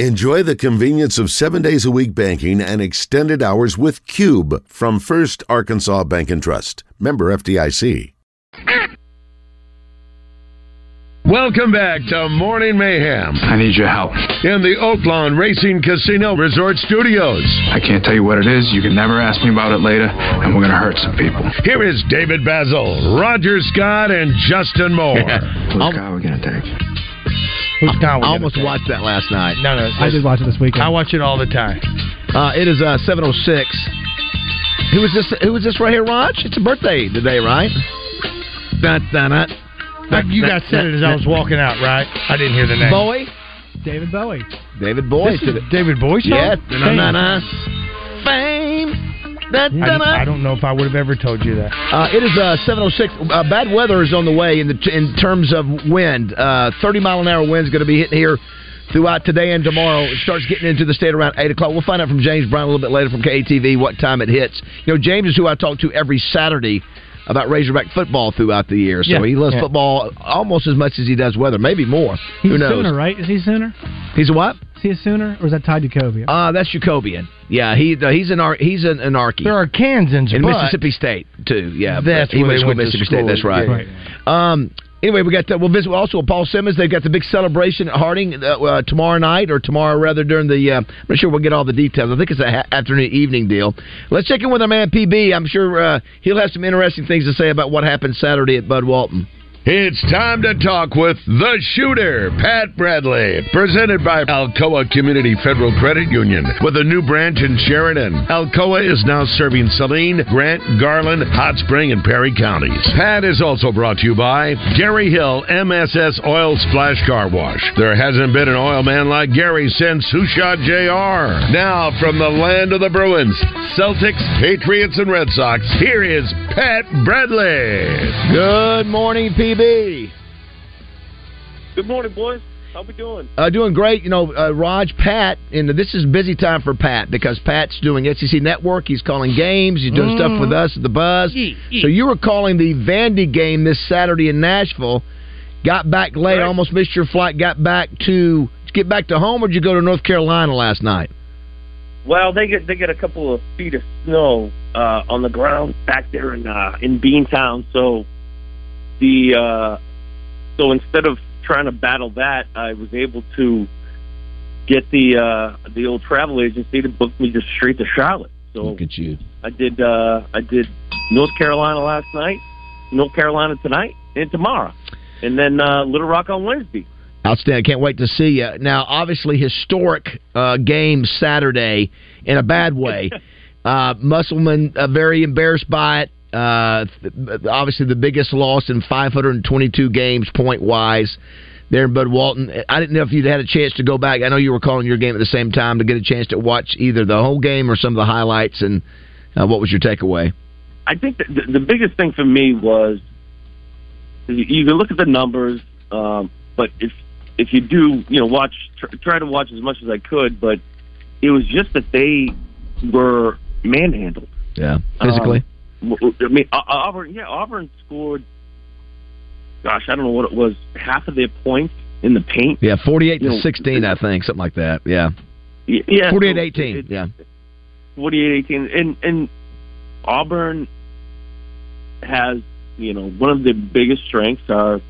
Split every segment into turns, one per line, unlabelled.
Enjoy the convenience of seven days a week banking and extended hours with Cube from First Arkansas Bank and Trust. Member FDIC.
Welcome back to Morning Mayhem.
I need your help.
In the Oaklawn Racing Casino Resort Studios.
I can't tell you what it is. You can never ask me about it later, and we're going to hurt some people.
Here is David Bazzel, Roger Scott, and Justin Moore.
Whose car are we going to take?
Who's
I almost watched that last night.
No, no.
I did watch it this weekend.
I watch it all the time.
Uh, it is uh, seven oh six. Who was this? Who was this right here, Raj? It's a birthday today, right? Dun, dun, dun.
Like you guys said it as I was walking out, right? I didn't hear the name.
Bowie,
David Bowie.
David Bowie.
This is David Bowie show?
Yeah,
fame. I. I don't know if I would have ever told you that.
Uh, it is uh, 706. Uh, bad weather is on the way in the in terms of wind. Uh, 30 mile an hour wind is going to be hitting here throughout today and tomorrow. It starts getting into the state around 8 o'clock. We'll find out from James Brown a little bit later from KATV what time it hits. You know, James is who I talk to every Saturday about Razorback football throughout the year. So
Yeah.
he loves
Yeah.
football almost as much as he does weather, maybe more.
He's
who knows?
Sooner, right? Is he Sooner?
He's a what?
Is he a Sooner, or is that Ty Jacoby?
Uh, that's Yakoubian. Yeah, he uh, he's an Ar- he's an anarchy.
There are Kansans,
in
but
Mississippi State too. Yeah,
That's
but he went
they
to
went to
Mississippi
school.
State. That's right.
Yeah.
Um. Anyway, we got the, we'll visit also with Paul Simmons. They've got the big celebration at Harding uh, uh, tomorrow night, or tomorrow rather during the. Uh, I'm not sure we'll get all the details. I think it's an ha- afternoon evening deal. Let's check in with our man PB. I'm sure uh, he'll have some interesting things to say about what happened Saturday at Bud Walton.
It's time to talk with the shooter, Pat Bradley, presented by Alcoa Community Federal Credit Union with a new branch in Sheridan. Alcoa is now serving Saline, Grant, Garland, Hot Spring, and Perry counties. Pat is also brought to you by Gary Hill MSS Oil Splash Car Wash. There hasn't been an oil man like Gary since Who Shot JR. Now, from the land of the Bruins, Celtics, Patriots, and Red Sox, here is Pat Bradley.
Good morning, PB.
Good morning, boys. How we doing?
Uh, doing great. You know, uh, Raj, Pat, and this is busy time for Pat because Pat's doing SEC Network. He's calling games. He's doing stuff with us at the Buzz. So you were calling the Vandy game this Saturday in Nashville. Got back late,
Right.
almost missed your flight. Got back to get back to home, or did you go to North Carolina last night?
Well, they get they get a couple of feet of snow uh, on the ground back there in uh, in Beantown. So the uh, so instead of trying to battle that, I was able to get the uh, the old travel agency to book me just straight to Charlotte. So
Look at you.
I did uh, I did North Carolina last night, North Carolina tonight, and tomorrow, and then uh, Little Rock on Wednesday.
Outstanding. Can't wait to see you. Now, obviously, historic uh, game Saturday in a bad way. uh, Musselman uh, very embarrassed by it. Uh, obviously, the biggest loss in 522 games point wise there in Bud Walton. I didn't know if you'd had a chance to go back. I know you were calling your game at the same time to get a chance to watch either the whole game or some of the highlights. And uh, what was your takeaway?
I think that the, the biggest thing for me was you can look at the numbers, um, but if if you do, you know, watch tr- try to watch as much as I could, but it was just that they were manhandled.
Yeah, physically.
Um, I mean, Auburn, yeah, Auburn scored. Gosh, I don't know what it was. Half of their points in the paint.
yeah, 48
you
to
know,
16, I think, something like that. Yeah,
Yeah,
48
so
18.
it-
Yeah.
48-18. And and Auburn has, you know, one of the biggest strengths are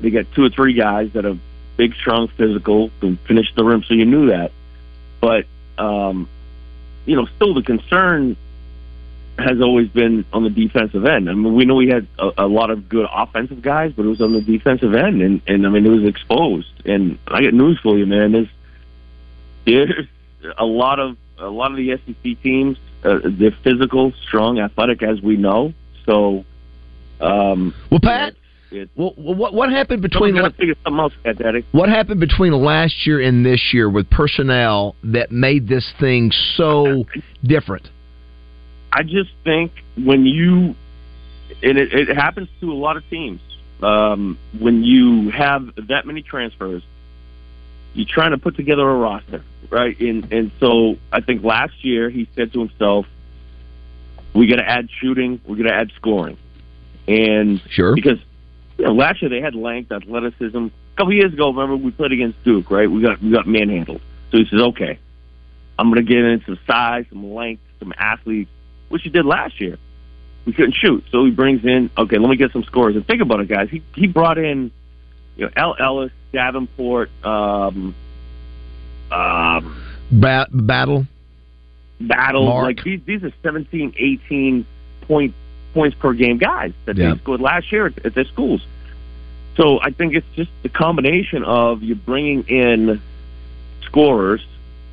they got two or three guys that are big, strong, physical, can finish the rim, so you knew that. But um, you know, still the concern has always been on the defensive end. I mean, we know we had a, a lot of good offensive guys, but it was on the defensive end, and and I mean, it was exposed. And I got news for you, man. There's there's a lot of a lot of the SEC teams. Uh, they're physical, strong, athletic, as we know. So, um,
Well, Pat,
it,
well, what what happened
between
between
got to figure something else out,
What happened between last year and this year with personnel that made this thing so different?
I just think when you, and it, it happens to a lot of teams, um, when you have that many transfers, you're trying to put together a roster, right? And and so I think last year he said to himself, "We got to add shooting, we're going to add scoring," and
Sure.
because you know last year they had length, athleticism. A couple years ago, remember we played against Duke, right? We got we got manhandled. So he says, okay, I'm going to get in some size, some length, some athletes, which he did last year. We couldn't shoot, so he brings in, okay, let me get some scores. And think about it, guys. He he brought in, you know, El Ellis, Davenport, um, um,
Ba- battle.
battle.
Mark.
Like these, these are 17, 18 point points per game guys that
Yeah.
they scored last year at, at their schools. So I think it's just the combination of you bringing in scorers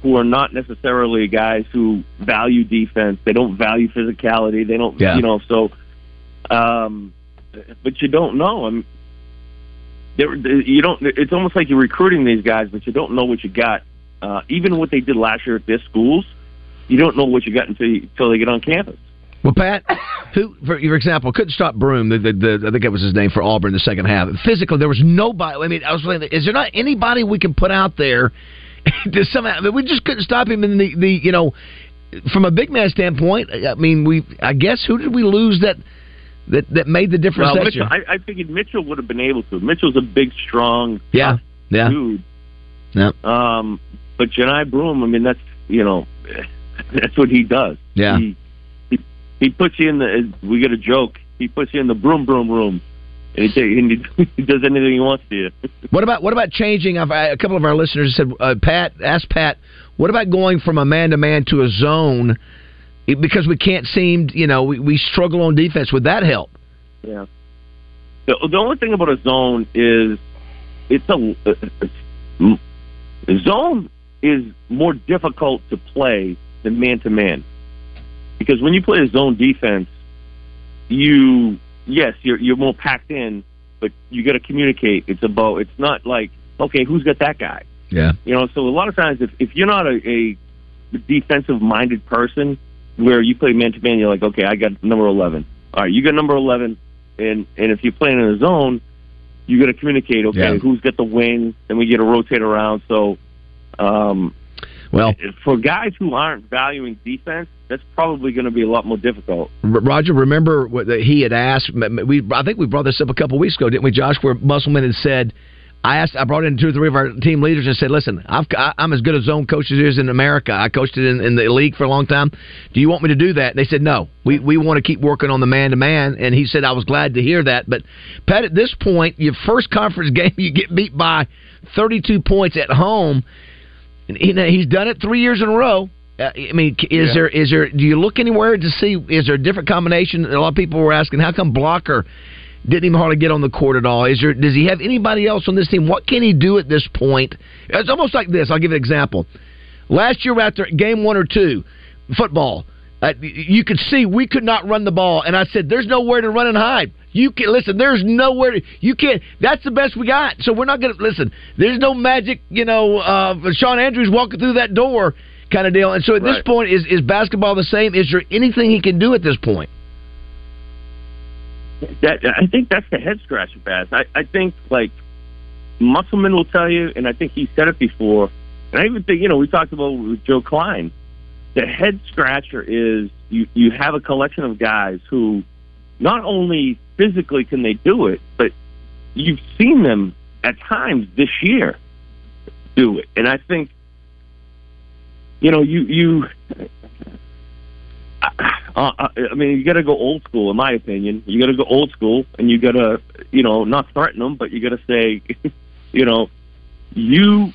who are not necessarily guys who value defense. They don't value physicality. They don't,
Yeah.
you know. So, um, but you don't know. I mean, there- you don't. It's almost like you're recruiting these guys, but you don't know what you got. Uh, even what they did last year at their schools, you don't know what you got until you, until they get on campus.
Well, Pat, who, for your example, couldn't stop Broome. The, the, the, I think that was his name for Auburn in the second half. Physically, there was nobody. I mean, I was like, is there not anybody we can put out there to somehow? We just couldn't stop him in the, the you know, from a big man standpoint. I mean, we I guess who did we lose that that that made the difference
Well, Mitchell. I, I figured Mitchell would have been able to. Mitchell's a big, strong,
Yeah, yeah,
dude.
yeah,
Um, but Johni Broome, I mean, that's you know, that's what he does.
yeah.
He, he he puts you in the. We get a joke. He puts you in the broom broom room, he, and he, does anything he wants to you.
What about what about changing? I've, a couple of our listeners said, uh, Pat, ask Pat, what about going from a man to man to a zone? Because we can't seem, you know, we, we struggle on defense. Would that help?
Yeah. The, the only thing about a zone is it's a, it's, a zone is more difficult to play than man to man because when you play a zone defense, you yes you're you're more packed in, but you got to communicate. It's about it's not like okay who's got that guy
Yeah.
you know. So a lot of times if if you're not a, a defensive minded person where you play man to man, you're like okay I got number eleven. All right, you got number eleven and and if you're playing in a zone, you got to communicate. Okay,
Yeah.
who's got the wing? Then we get to rotate around. So, um,
Well,
for guys who aren't valuing defense, that's probably going to be a lot more difficult.
Roger, remember what he had asked? We I think we brought this up a couple weeks ago, didn't we, Josh? Where Musselman had said, I asked, I brought in two or three of our team leaders and said, "Listen, I've, I'm as good a zone coach as is in America. I coached it in, in the league for a long time. Do you want me to do that?" And they said, "No, we we want to keep working on the man to man." And he said, "I was glad to hear that." But Pat, at this point, your first conference game, you get beat by 32 points at home. And, you know, he's done it three years in a row. Uh, I mean, is
Yeah.
there is there? Do you look anywhere to see? Is there a different combination? A lot of people were asking, how come Blocker didn't even hardly get on the court at all? Is there? Does he have anybody else on this team? What can he do at this point? It's almost like this. I'll give an example. Last year, after game one or two, football. Uh, you could see we could not run the ball, and I said, "There's nowhere to run and hide. You can listen. There's nowhere to, you can't. That's the best we got. So we're not going to listen. There's no magic, you know. Uh, Sean Andrews walking through that door, kind of deal. And so at this point, is is basketball the same? Is there anything he can do at this point?
That I think that's the head scratcher, Baz. I, I think like Musselman will tell you, and I think he said it before. And I even think you know we talked about with Joe Kleine. The head scratcher is you you have a collection of guys who not only physically can they do it, but you've seen them at times this year do it. And I think you know you you uh, I mean, you got to go old school, in my opinion. You got to go old school, and you got to, you know, not threaten them, but you got to say, you know, you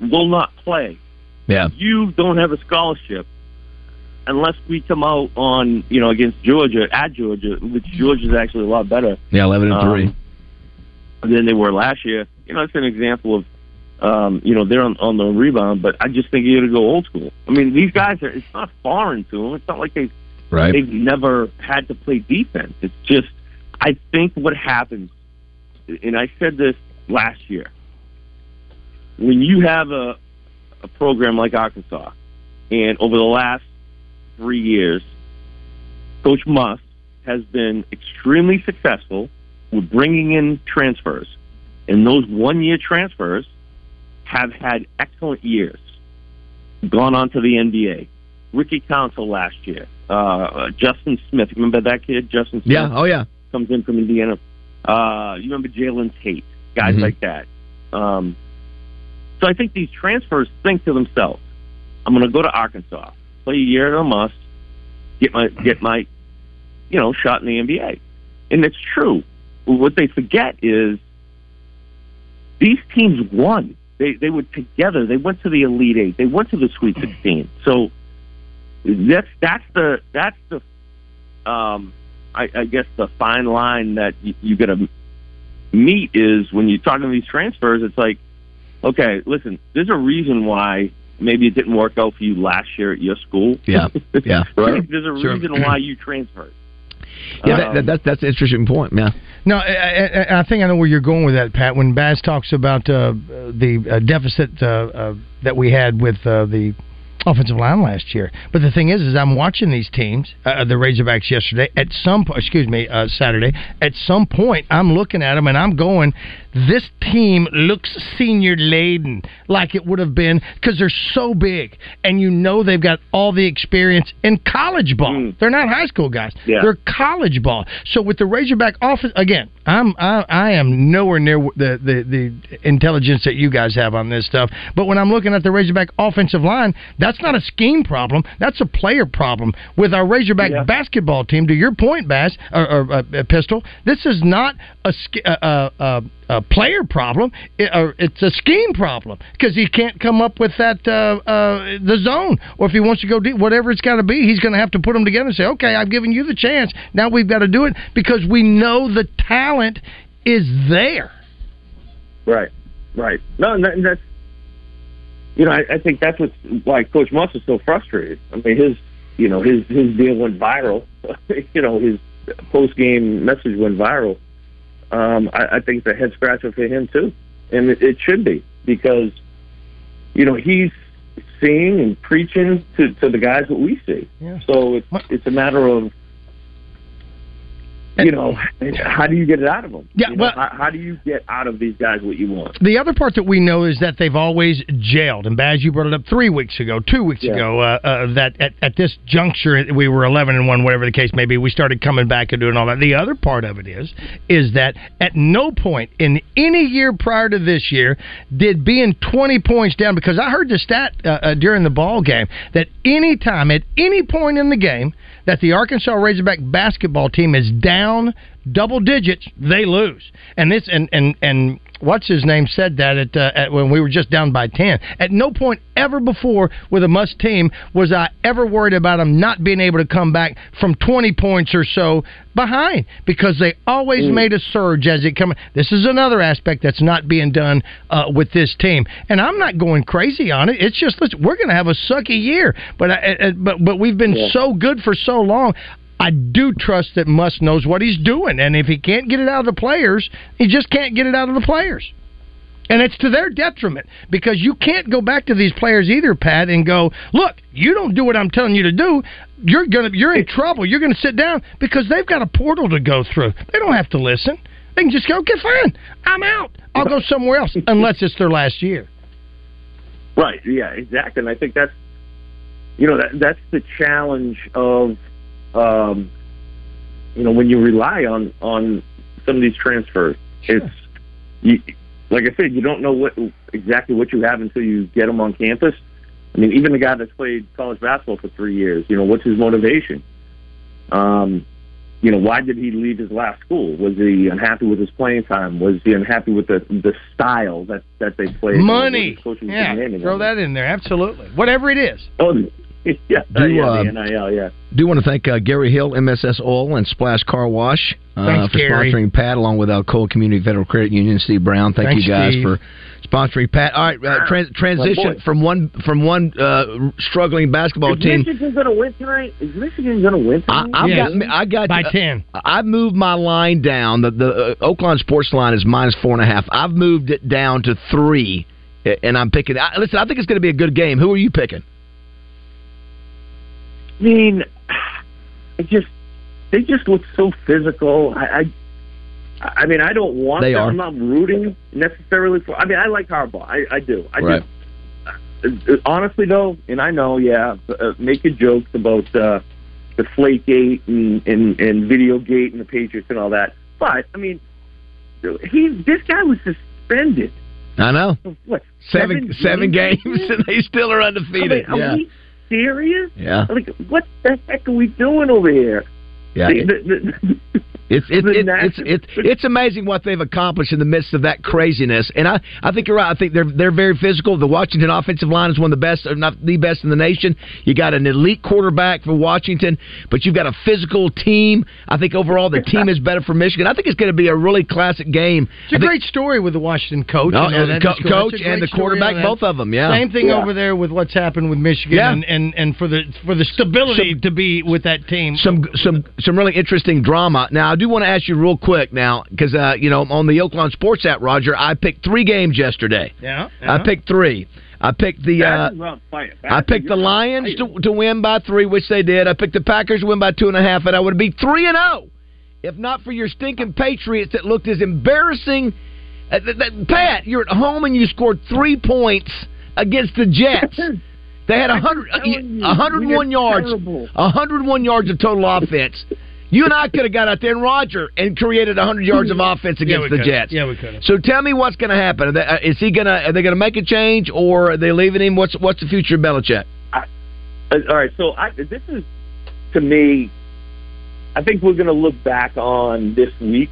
will not play.
Yeah.
You don't have a scholarship unless we come out on, you know, against Georgia at Georgia, which Georgia's actually a lot better
Yeah, eleven and three.
um, than they were last year. You know, it's an example of, um, you know, they're on, on the rebound, but I just think you got to go old school. I mean, these guys are. It's not foreign to them. It's not like they
right.
they've never had to play defense. It's just, I think what happens, and I said this last year, when you have a, a program like Arkansas, and over the last three years, Coach Muss has been extremely successful with bringing in transfers, and those one-year transfers have had excellent years, gone on to the NBA. Ricky Council last year. Uh, Justin Smith, remember that kid? Justin Smith
Yeah. Oh yeah.
comes in from Indiana. Uh, you remember Jalen Tate, guys
Mhm.
like that. Um, So I think these transfers think to themselves, "I'm going to go to Arkansas, play a year at a must, get my get my, you know, shot in the NBA," and it's true. What they forget is these teams won. They they were together. They went to the Elite Eight. They went to the Sweet Sixteen. So that's that's the that's the um, I, I guess the fine line that you, you got to meet is when you're talking to these transfers. It's like, okay, listen, there's a reason why maybe it didn't work out for you last year at your school.
Yeah, yeah.
right. There's a
Sure.
reason why you transferred.
Yeah, that,
Um,
that, that's that's an interesting point. Yeah.
No, I, I, I think I know where you're going with that, Pat. When Baz talks about uh, the uh, deficit uh, uh, that we had with uh, the offensive line last year, but the thing is, is I'm watching these teams, uh, the Razorbacks yesterday. At some, po- excuse me, uh, Saturday. At some point, I'm looking at them and I'm going, this team looks senior laden, like it would have been because they're so big, and you know they've got all the experience in college ball. They're not high school guys.
Yeah.
They're college ball. So with the Razorback offense, again, I'm I, I am nowhere near the, the the intelligence that you guys have on this stuff. But when I'm looking at the Razorback offensive line, that's not a scheme problem. That's a player problem. With our Razorback
Yeah.
basketball team, to your point, Baz or, or uh, Pistol, this is not a sch- uh, uh, uh, a player problem. It, or it's a scheme problem because he can't come up with that uh, uh, the zone, or if he wants to go deep, whatever it's got to be, he's going to have to put them together and say, "Okay, I've given you the chance. Now we've got to do it because we know the talent is there."
Right, right. No, and that, that's you know, I, I think that's what's why Coach Muss is so frustrated. I mean, his you know his his deal went viral. you know, his post game message went viral. Um, I, I think it's a head scratcher for him too, and it, it should be because you know he's seeing and preaching to to the guys what we see.
Yeah.
So it's it's a matter of you know how do you get it out of them?
Yeah,
You know,
well-
how, how do you get out of these guys what you want?
The other part that we know is that they've always jailed. And Baz, you brought it up three weeks ago, two weeks
Yeah.
ago, uh, uh, that at, at this juncture we were eleven and one, whatever the case may be. We started coming back and doing all that. The other part of it is, is that at no point in any year prior to this year did being twenty points down. Because I heard the stat uh, uh, during the ball game that any time at any point in the game that the Arkansas Razorback basketball team is down double digits, they lose. And this and and and what's his name said that at, uh, at when we were just down by ten. At no point ever before with a must team was I ever worried about them not being able to come back from twenty points or so behind because they always made a surge as it come. This is another aspect that's not being done uh, with this team, and I'm not going crazy on it. It's just listen, we're going to have a sucky year, but I, uh, but but we've been
Yeah.
so good for so long. I do trust that Muss knows what he's doing, and if he can't get it out of the players, he just can't get it out of the players. And it's to their detriment because you can't go back to these players either, Pat, and go, "Look, you don't do what I'm telling you to do. You're gonna, you're in trouble. You're gonna sit down because they've got a portal to go through. They don't have to listen. They can just go, okay, fine, I'm out. I'll go somewhere else, unless it's their last year.
Right. Yeah. Exactly. And I think that's you know that that's the challenge of um, you know when you rely on on some of these transfers. It's you, like I said, you don't know what exactly what you have until you get them on campus. I mean, even the guy that's played college basketball for three years, you know, what's his motivation? Um, you know, why did he leave his last school? Was he unhappy with his playing time? Was he unhappy with the the style that that they played?
Money, yeah, throw that in there, absolutely. Whatever it is.
Oh, yeah,
Do,
yeah,
uh,
the NIL, yeah.
Do want to thank uh, Gary Hill, MSS Oil, and Splash Car Wash uh,
Thanks,
for
Gary.
sponsoring Pat, along with Alcoa Community Federal Credit Union. Steve Brown, thank
Thanks,
you guys
Steve.
for sponsoring Pat. All right, uh, trans- transition
boy.
from one from one uh, struggling basketball
Is
team.
Michigan going to win tonight? Is Michigan going to win
I,
tonight?
I've
Yes.
got, I got
By
uh,
10.
I've moved my line down. The the uh, Oaklawn Sports line is minus four and a half. I've moved it down to three, and I'm picking. I, listen, I think it's going to be a good game. Who are you picking?
I mean, it just they just look so physical. I, I, I mean, I don't want.
They
them.
are.
I'm not rooting necessarily for. I mean, I like Harbaugh. I, I do. I
Right.
just uh, honestly though, and I know, yeah, uh, making jokes about uh, the Flakegate and, and and Videogate and the Patriots and all that. But I mean, he this guy was suspended
I know.
What
Seven seven games, and they still are
I
undefeated.
mean, are
yeah.
Serious?
Yeah.
Like, what the heck are we doing over here?
Yeah.
The- the- the-
It's it's
The
it's it's it's it's amazing what they've accomplished in the midst of that craziness. And I, I think you're right. I think they're they're very physical. The Washington offensive line is one of the best, if not the best in the nation. You got an elite quarterback for Washington, but you've got a physical team. I think overall the team is better for Michigan. I think it's going to be a really classic game.
It's a
I think-
great story with the Washington coach.
No,
You know,
and co-
cool.
coach and the quarterback, both of them, yeah.
Same thing
Yeah.
over there with what's happened with Michigan,
Yeah.
and, and and for the for the stability to be with that team.
some some some really interesting drama. Now, I do want to ask you real quick now because uh, you know on the Oaklawn Sports app, Roger, I picked three games yesterday.
yeah,
I picked three. I picked the. Uh,
That's on fire.
I picked the Lions to, to win by three, which they did. I picked the Packers to win by two and a half, and I would be three and zero if not for your stinking Patriots that looked as embarrassing. Uh, th- th- Pat, you're at home and you scored three points against the Jets. They had a hundred, uh,
you,
a hundred and one yards,
terrible.
a hundred and one yards of total offense. You and I could have got out there and Roger and created a hundred yards of offense against
we
the
could've.
Jets.
Yeah, we could have.
So tell me what's going to happen. They, uh, is he going to? Are they going to make a change, or are they leaving him? What's What's the future of Belichick?
Uh, all right, so I, this is to me. I think we're going to look back on this week,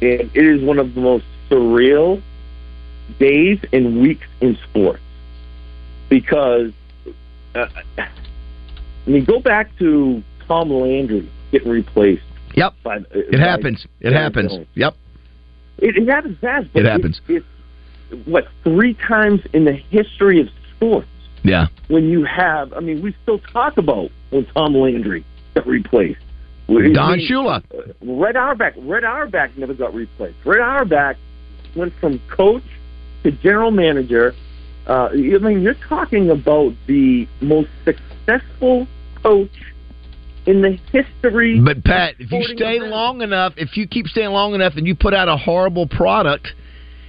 and it is one of the most surreal days and weeks in sports because uh, I mean, go back to Tom Landry getting replaced.
Yep,
By,
it happens. It happens. Yep.
It, it happens fast. But
It happens.
It's, it's what three times in the history of sports
Yeah.
when you have. I mean, we still talk about when Tom Landry got replaced.
Don
we-
Shula.
uh, Red Auerbach. Red Auerbach never got replaced. Red Auerbach went from coach to general manager. Uh, I mean, you're talking about the most successful coach in the history.
But Pat, if you stay
event.
long enough, if you keep staying long enough, and you put out a horrible product,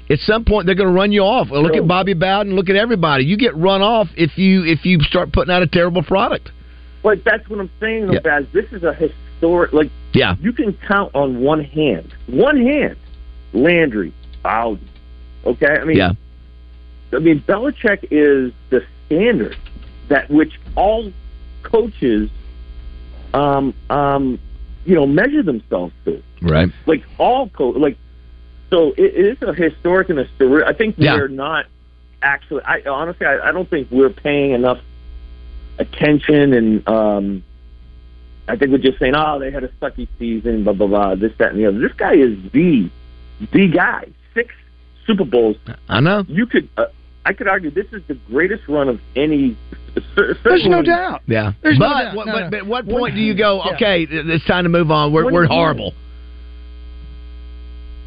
at some point they're going to run you off. Well, look at Bobby Bowden. Look at everybody. You get run off if you if you start putting out a terrible product.
But that's what I'm saying, though,
Yeah.
Baz. This is a historic. Like
Yeah.
you can count on one hand, one hand, Landry, Bowden. Okay, I mean,
Yeah.
I mean, Belichick is the standard that which all coaches, um, um, you know, measure themselves to.
Right.
Like all co like, so it, it is a historic and a surreal. I think
Yeah.
we're not actually. I honestly, I, I don't think we're paying enough attention, and um, I think we're just saying, oh, they had a sucky season, blah blah blah, this that and the other. This guy is the the guy. Six Super Bowls
I know.
you could uh, I could argue this is the greatest run of any.
There's no doubt.
Yeah.
There's no
but
doubt.
what,
No,
but,
no.
but at what point do you go?
Yeah.
Okay, it's time to move on. We're we're
do you mean?
horrible.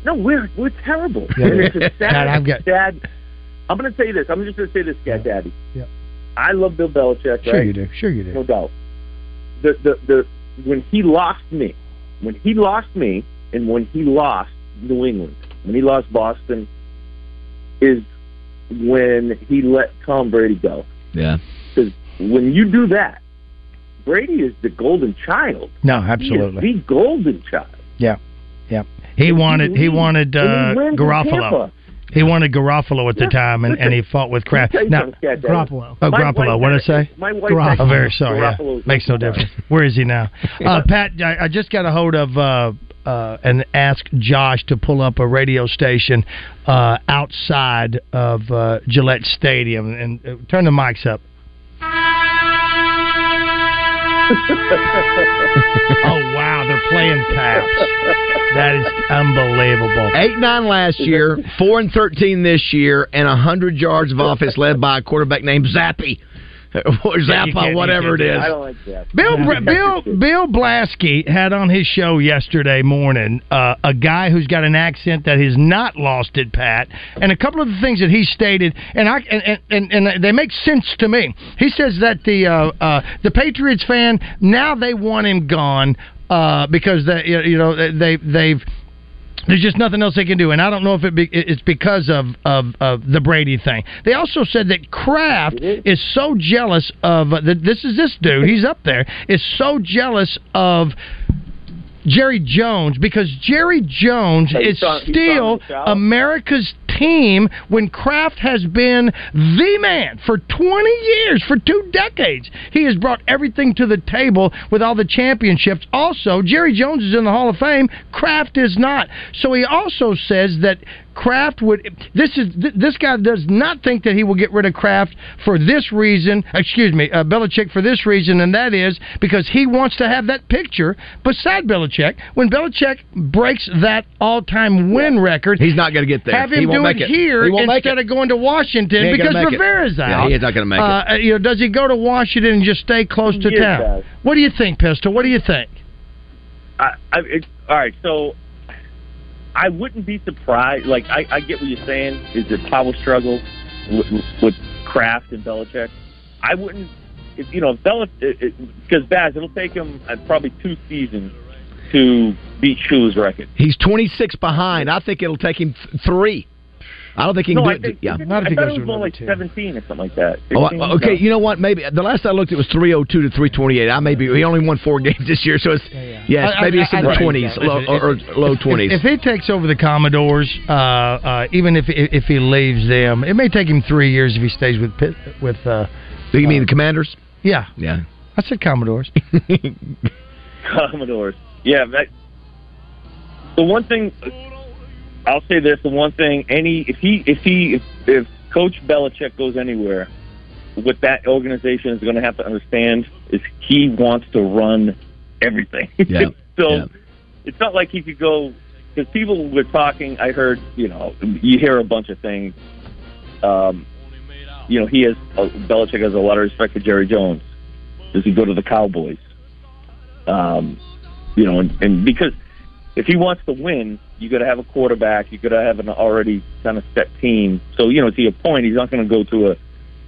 No, we're we're terrible.
Yeah.
And it's a sad,
Dad, I've got-
sad. I'm going to say this. I'm just going to say this, guy, Daddy.
Yeah.
I love Bill Belichick.
Sure
right?
you do. Sure you do.
No doubt. The the the when he lost me, when he lost me, and when he lost New England, when he lost Boston, is when he let Tom Brady go.
Yeah.
Because when you do that, Brady is the golden child.
No,
He is
absolutely.
the golden child.
Yeah, yeah. He wanted he wanted
And
uh,
he wins in
Garofalo.
Tampa.
He wanted Garofalo at the
Yeah,
time, and, and he fought with crap.
Let me tell you
Now,
something,
Garoppolo.
oh,
My
Garoppolo. What did I say?
My wife
Garoppolo.
had-
I'm very sorry. Yeah. Makes no difference. Where is he now? Uh, Pat, I, I just got a hold of uh, uh, and asked Josh to pull up a radio station uh, outside of uh, Gillette Stadium and uh, turn the mics up. oh wow, they're playing taps. That is unbelievable.
Eight nine last year, four and thirteen this year, and hundred yards of offense led by a quarterback named Zappy or Zappa,
can't-
whatever
you
it
can't
is.
I don't like that.
Bill
Yeah.
Bill Bill Blasky had on his show yesterday morning uh, a guy who's got an accent that has not lost it, Pat, and a couple of the things that he stated, and I and and, and they make sense to me. He says that the uh, uh, the Patriots fan now they want him gone uh, because they you know they they've there's just nothing else they can do, and I don't know if it be, it's because of, of of the Brady thing. They also said that Kraft is so jealous of uh, that. This is this dude. He's up there. Is so jealous of. Jerry Jones because Jerry Jones is
saw- he saw him
still
the.
America's team when Kraft has been the man for 20 years, for two decades. He has brought everything to the table with all the championships. Also, Jerry Jones is in the Hall of Fame. Kraft is not. So he also says that Kraft would. This is this guy does not think that he will get rid of Kraft for this reason. Excuse me, uh, Belichick for this reason, and that is because he wants to have that picture beside Belichick when Belichick breaks that all-time win record.
He's not going to get there.
Have him
he won't
do
make
it
it
here
He won't make
instead
it.
of going to Washington
He ain't gonna
because
make it.
Rivera's
Yeah,
out.
he's not gonna make it.
Uh, you know, does he go to Washington and just stay close to
Yes,
town?
guys.
What do you think, Pistol? What do you think?
I, I, it, all right, so I wouldn't be surprised. Like, I, I get what you're saying. Is it power struggle with, with Kraft and Belichick? I wouldn't. If, you know, Belichick, because Baz, it'll take him uh, probably two seasons to beat Shu's record.
He's 26 behind. I think it'll take him th- three. I don't think he can
No,
do
I
it.
think,
yeah.
I thought it was more like 17 or something like that.
Oh,
16,
I- okay,
no.
you know what? Maybe the last I looked, it was 302 to 328. I maybe he only won four games this year, so it's yes,
I- I-
maybe it's in
I-
the
I-
20s,
Right.
low, or, or low
If-
20s.
If, he takes over the Commodores, uh, uh, even if if he leaves them, it may take him three years if he stays with Pitt, with. Uh,
Do you mean the Commanders?
yeah,
Yeah.
I said Commodores.
Commodores. Yeah, that. The one thing I'll say this: the one thing any if he if he if, if Coach Belichick goes anywhere, what that organization is going to have to understand is he wants to run everything.
Yeah,
so
yeah.
it's not like he could go because people were talking. I heard you know you hear a bunch of things. Um, you know he has uh, Belichick has a lot of respect for Jerry Jones. Does he go to the Cowboys? Um, you know, and, and because if he wants to win, you got to have a quarterback. You got to have an already kind of set team. So you know, to your point, he's not going to go to a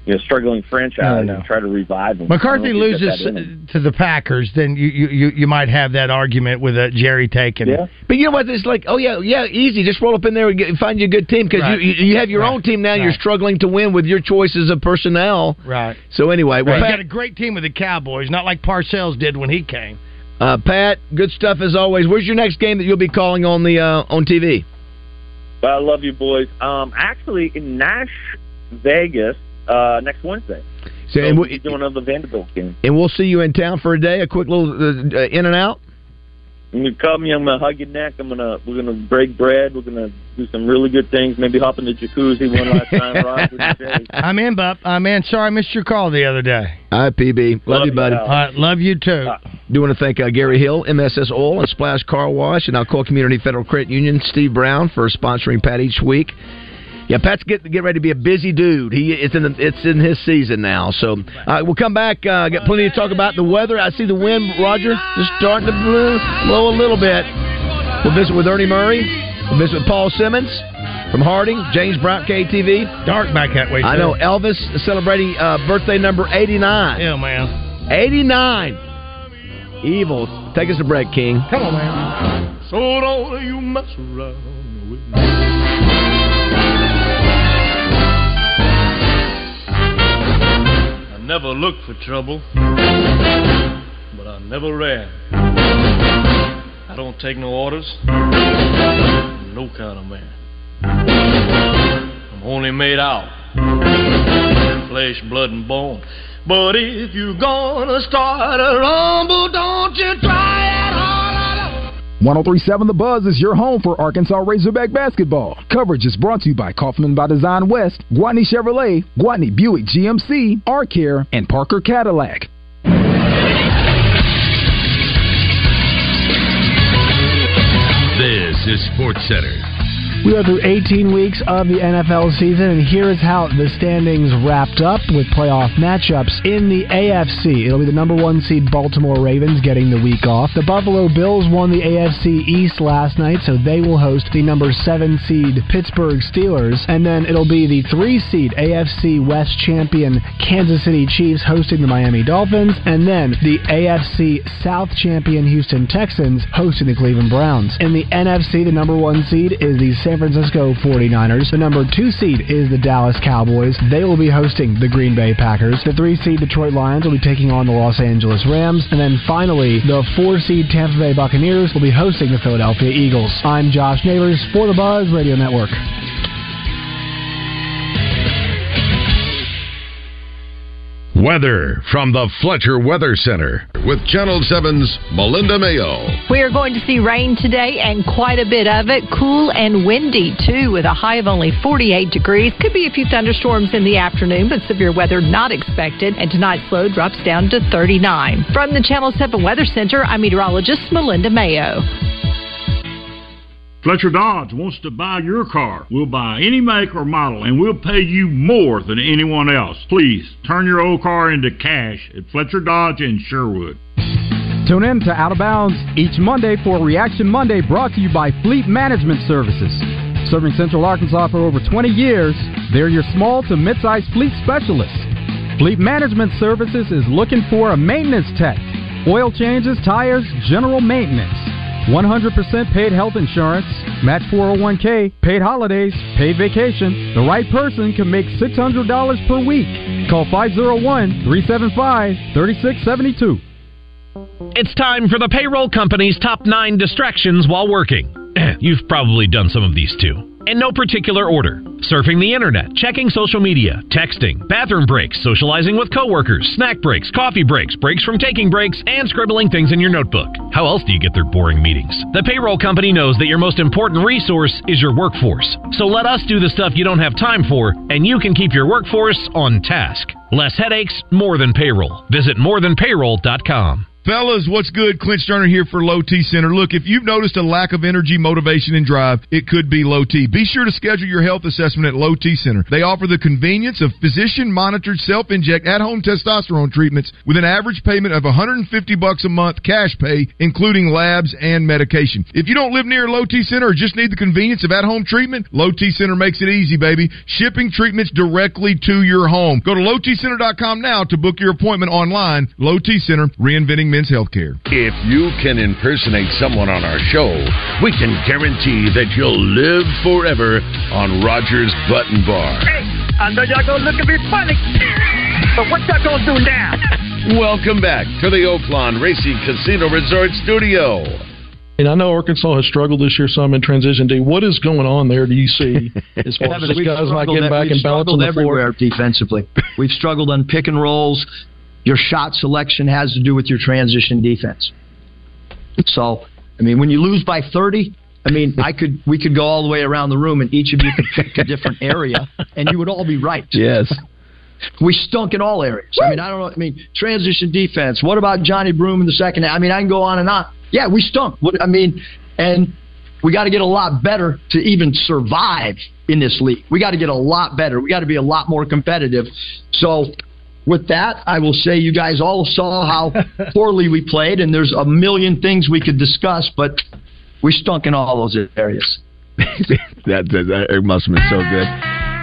you know struggling franchise
No, no.
and try to revive him.
McCarthy
I don't think
loses
that in him.
to the Packers, then you you, you, might have that argument with uh, Jerry taking.
Yeah.
But you know what? It's like, oh yeah, yeah, easy. Just roll up in there and get, find you a good team because
Right.
you, you have your
Right.
own team now. You're struggling to win with your choices of personnel.
Right.
So anyway, well,
Well, he
Pat,
got a great team with the Cowboys, not like Parcells did when he came.
Uh, Pat, good stuff as always. Where's your next game that you'll be calling on the uh, on TV?
But I love you, boys. Um, actually, in Nash, Vegas, uh, next Wednesday.
So,
So
and,
we'll
we,
be doing another Vanderbilt game.
and we'll see you in town for a day, a quick little uh, uh, in and out.
When call me. I'm gonna hug your neck. I'm gonna we're gonna break bread. We're gonna do some really good things. Maybe hop in the jacuzzi one last time. Rock with you, Jay.
I'm in, Bup. I'm in. Sorry I missed your call the other day.
All right, PB, love,
Love
you,
you,
buddy.
Al.
All right, love you too.
Do want to thank uh, Gary Hill, MSS Oil, and Splash Car Wash, and Alcoa Community Federal Credit Union, Steve Brown for sponsoring Pat each week. Yeah, Pat's get get ready to be a busy dude. He it's in the, it's in his season now. So uh, we'll come back. Uh, got plenty to talk about the weather. I see the wind, Roger, just starting to blow, blow a little bit. We'll visit with Ernie Murray. We'll visit with Paul Simmons from Harding, James Brown, KTV.
Dark back that way.
I know Elvis is celebrating uh, birthday number eighty nine.
Yeah, man.
89. Evil. Take us a break, King.
Come on, man.
So don't you mess around with me. Never looked for trouble, but I never ran. I don't take no orders, no kind of man. I'm only made out flesh, blood, and bone. But if you're gonna start a rumble, don't you try.
1037 The Buzz is your home for Arkansas Razorback basketball. Coverage is brought to you by Kaufman by Design West, Gwatney Chevrolet, Gwatney Buick GMC, R-Care, and Parker Cadillac.
This is Sports Center.
We are through 18 weeks of the NFL season, and here is how the standings wrapped up with playoff matchups in the AFC. It'll be the number one seed Baltimore Ravens getting the week off. The Buffalo Bills won the AFC East last night, so they will host the number seven seed Pittsburgh Steelers. And then it'll be the three seed AFC West champion Kansas City Chiefs hosting the Miami Dolphins, and then the AFC South champion Houston Texans hosting the Cleveland Browns. In the NFC, the number one seed is the San Francisco 49ers. The number two seed is the Dallas Cowboys. They will be hosting the Green Bay Packers. The three seed Detroit Lions will be taking on the Los Angeles Rams. And then finally, the four seed Tampa Bay Buccaneers will be hosting the Philadelphia Eagles. I'm Josh Neighbors for the Buzz Radio Network.
Weather from the Fletcher Weather Center with Channel 7's Melinda Mayo.
We are going to see rain today and quite a bit of it. Cool and windy, too, with a high of only 48 degrees. Could be a few thunderstorms in the afternoon, but severe weather not expected. And tonight's low drops down to 39. From the Channel 7 Weather Center, I'm meteorologist Melinda Mayo.
Fletcher Dodge wants to buy your car. We'll buy any make or model, and we'll pay you more than anyone else. Please turn your old car into cash at Fletcher Dodge in Sherwood.
Tune in to Out of Bounds each Monday for Reaction Monday brought to you by Fleet Management Services. Serving Central Arkansas for over 20 years, they're your small to mid-sized fleet specialists. Fleet Management Services is looking for a maintenance tech. Oil changes, tires, general maintenance. 100% paid health insurance, match 401k, paid holidays, paid vacation. The right person can make $600 per week. Call 501 375 3672.
It's time for the payroll company's top nine distractions while working. You've probably done some of these too. In no particular order surfing the internet, checking social media, texting, bathroom breaks, socializing with coworkers, snack breaks, coffee breaks, breaks from taking breaks, and scribbling things in your notebook. How else do you get through boring meetings? The payroll company knows that your most important resource is your workforce. So let us do the stuff you don't have time for, and you can keep your workforce on task. Less headaches, more than payroll. Visit morethanpayroll.com.
Fellas, what's good? Clint Sterner here for Low T Center. Look, if you've noticed a lack of energy, motivation, and drive, it could be low T. Be sure to schedule your health assessment at Low T Center. They offer the convenience of physician monitored self inject at home testosterone treatments with an average payment of 150 bucks a month cash pay, including labs and medication. If you don't live near Low T Center or just need the convenience of at home treatment, Low T Center makes it easy, baby. Shipping treatments directly to your home. Go to lowtcenter.com now to book your appointment online. Low T Center, reinventing men's healthcare.
If you can impersonate someone on our show, we can guarantee that you'll live forever on Rogers Button Bar.
Hey, I know y'all gonna look at me funny, but what y'all gonna do now?
Welcome back to the Oaklawn Racing Casino Resort Studio.
And I know Arkansas has struggled this year some in transition D. What is going on there? Do you see as far as
We've
guys not getting back
we've
and balancing
struggled
the floor?
everywhere defensively. We've struggled on pick and rolls. Your shot selection has to do with your transition defense. So, I mean, when you lose by thirty, I mean, I could we could go all the way around the room and each of you could pick a different area, and you would all be right.
Yes.
We stunk in all areas. I mean, I don't know. I mean, transition defense. What about Johni Broome in the second half? I mean, I can go on and on. Yeah, we stunk. What I mean, and we got to get a lot better to even survive in this league. We got to get a lot better. We got to be a lot more competitive. So, with that, I will say you guys all saw how poorly we played, and there's a million things we could discuss, but we stunk in all those areas.
that, that, that must have been so good.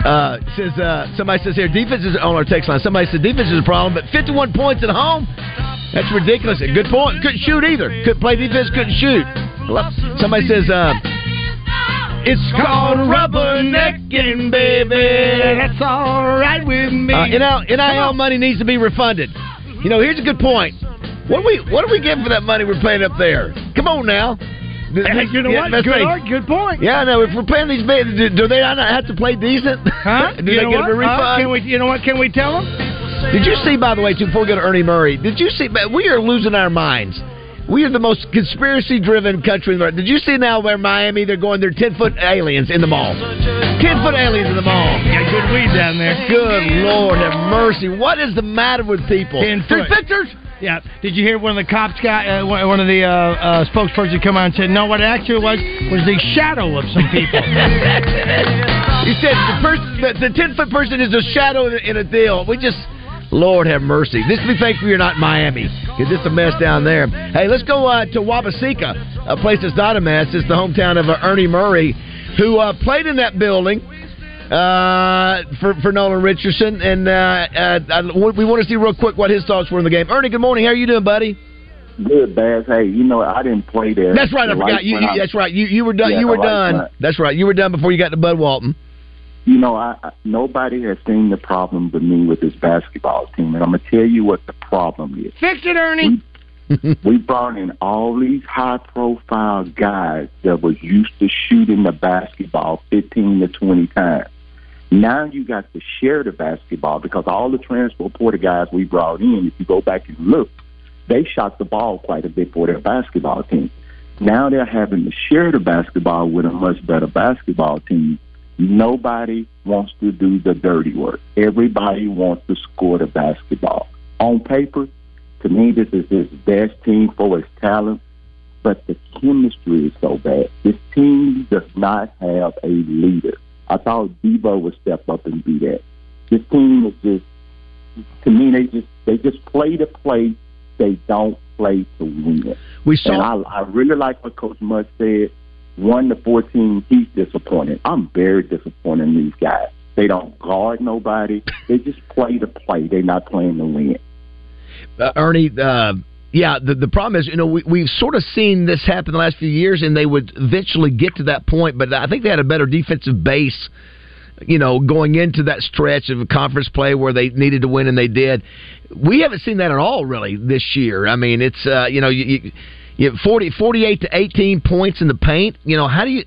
Uh, says uh, somebody says here defense is on our text line. Somebody said defense is a problem, but 51 points at home. That's ridiculous. A good point. Couldn't shoot either. Couldn't play defense. Couldn't shoot. Somebody says uh, it's called rubbernecking, baby.
That's all right with me.
Uh, NIL, NIL money needs to be refunded. You know, here's a good point. What do we what do we get for that money we're paying up there? Come on now.
Hey, you know
Yeah,
what? Good, art, good point.
Yeah, I know. If we're paying these men, do, do they not have to play decent?
Huh?
do
you
they get
what?
a refund?
Huh? Can we? You know what? Can we tell them?
Did you see, by the way, too, before we go to Ernie Murray, did you see, we are losing our minds. We are the most conspiracy driven country in the world. Did you see now where Miami, they're going, they're 10 foot aliens in the mall? 10 foot aliens in the mall.
Got good weed down there.
Good Lord, have mercy. What is the matter with people?
Ten
There's
foot.
pictures.
Yeah. Did you hear one of the cops got uh, one of the uh, uh, spokespersons come out and said, no, what it actually was was the shadow of some people.
He said the person, the, 10 foot person is a shadow in a, in a deal. We just, Lord have mercy. This be thankful you're not in Miami because it's a mess down there. Hey, let's go uh, to Wabaseka, a place that's not a mess. It's the hometown of uh, Ernie Murray, who uh, played in that building uh, for for Nolan Richardson, and uh, uh, I, we want to see real quick what his thoughts were in the game. Ernie, good morning. How are you doing, buddy?
Good, Baz. Hey, you know I didn't play there.
That's right. I forgot. You, you, that's right. You you were done.
Yeah,
you were done. That's right. You were done before you got to Bud Walton.
You know, I, I nobody has seen the problem with me with this basketball team, and I'm gonna tell you what the problem is.
Fix it, Ernie.
we brought in all these high-profile guys that was used to shooting the basketball 15 to 20 times. Now you got to share the basketball because all the transfer portal guys we brought in, if you go back and look, they shot the ball quite a bit for their basketball team. Now they're having to share the basketball with a much better basketball team. Nobody wants to do the dirty work. Everybody wants to score the basketball. On paper, to me, this is his best team for its talent, but the chemistry is so bad. This team does not have a leader. I thought Devo would step up and be that. This team is just, to me, they just they just play to play. They don't play to win.
We saw.
And I, I really like what Coach Mudd said. One to fourteen, he's disappointed. I'm very disappointed in these guys. They don't guard nobody. They just play to play. They're not playing to win.
uh, Ernie. Uh, yeah, the the problem is, you know, we we've sort of seen this happen the last few years, and they would eventually get to that point. But I think they had a better defensive base, you know, going into that stretch of conference play where they needed to win, and they did. We haven't seen that at all, really, this year. I mean, it's uh, you know, you, you, you have 40, 48 to eighteen points in the paint. You know, how do you?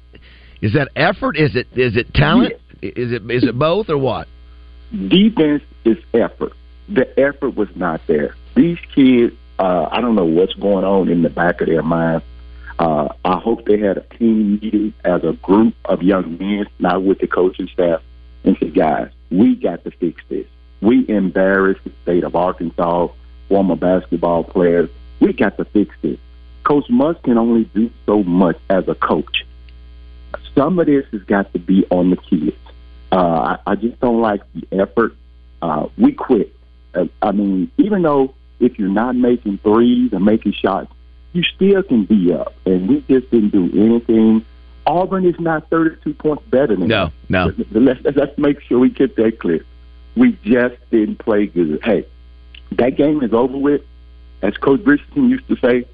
Is that effort? Is it is it talent? Is it is it both or what?
Defense is effort. The effort was not there. These kids, uh, I don't know what's going on in the back of their mind. Uh, I hope they had a team meeting as a group of young men, not with the coaching staff, and said, guys, we got to fix this. We embarrassed the state of Arkansas, former basketball players. We got to fix this. Coach Muss can only do so much as a coach. Some of this has got to be on the kids. Uh, I, I just don't like the effort. Uh, we quit. Uh, I mean, even though if you're not making threes and making shots, you still can be up. And we just didn't do anything. Auburn is not 32 points better than
No, no.
Let's, let's, let's make sure we get that clear. We just didn't play good. Hey, that game is over with. As Coach Richardson used to say,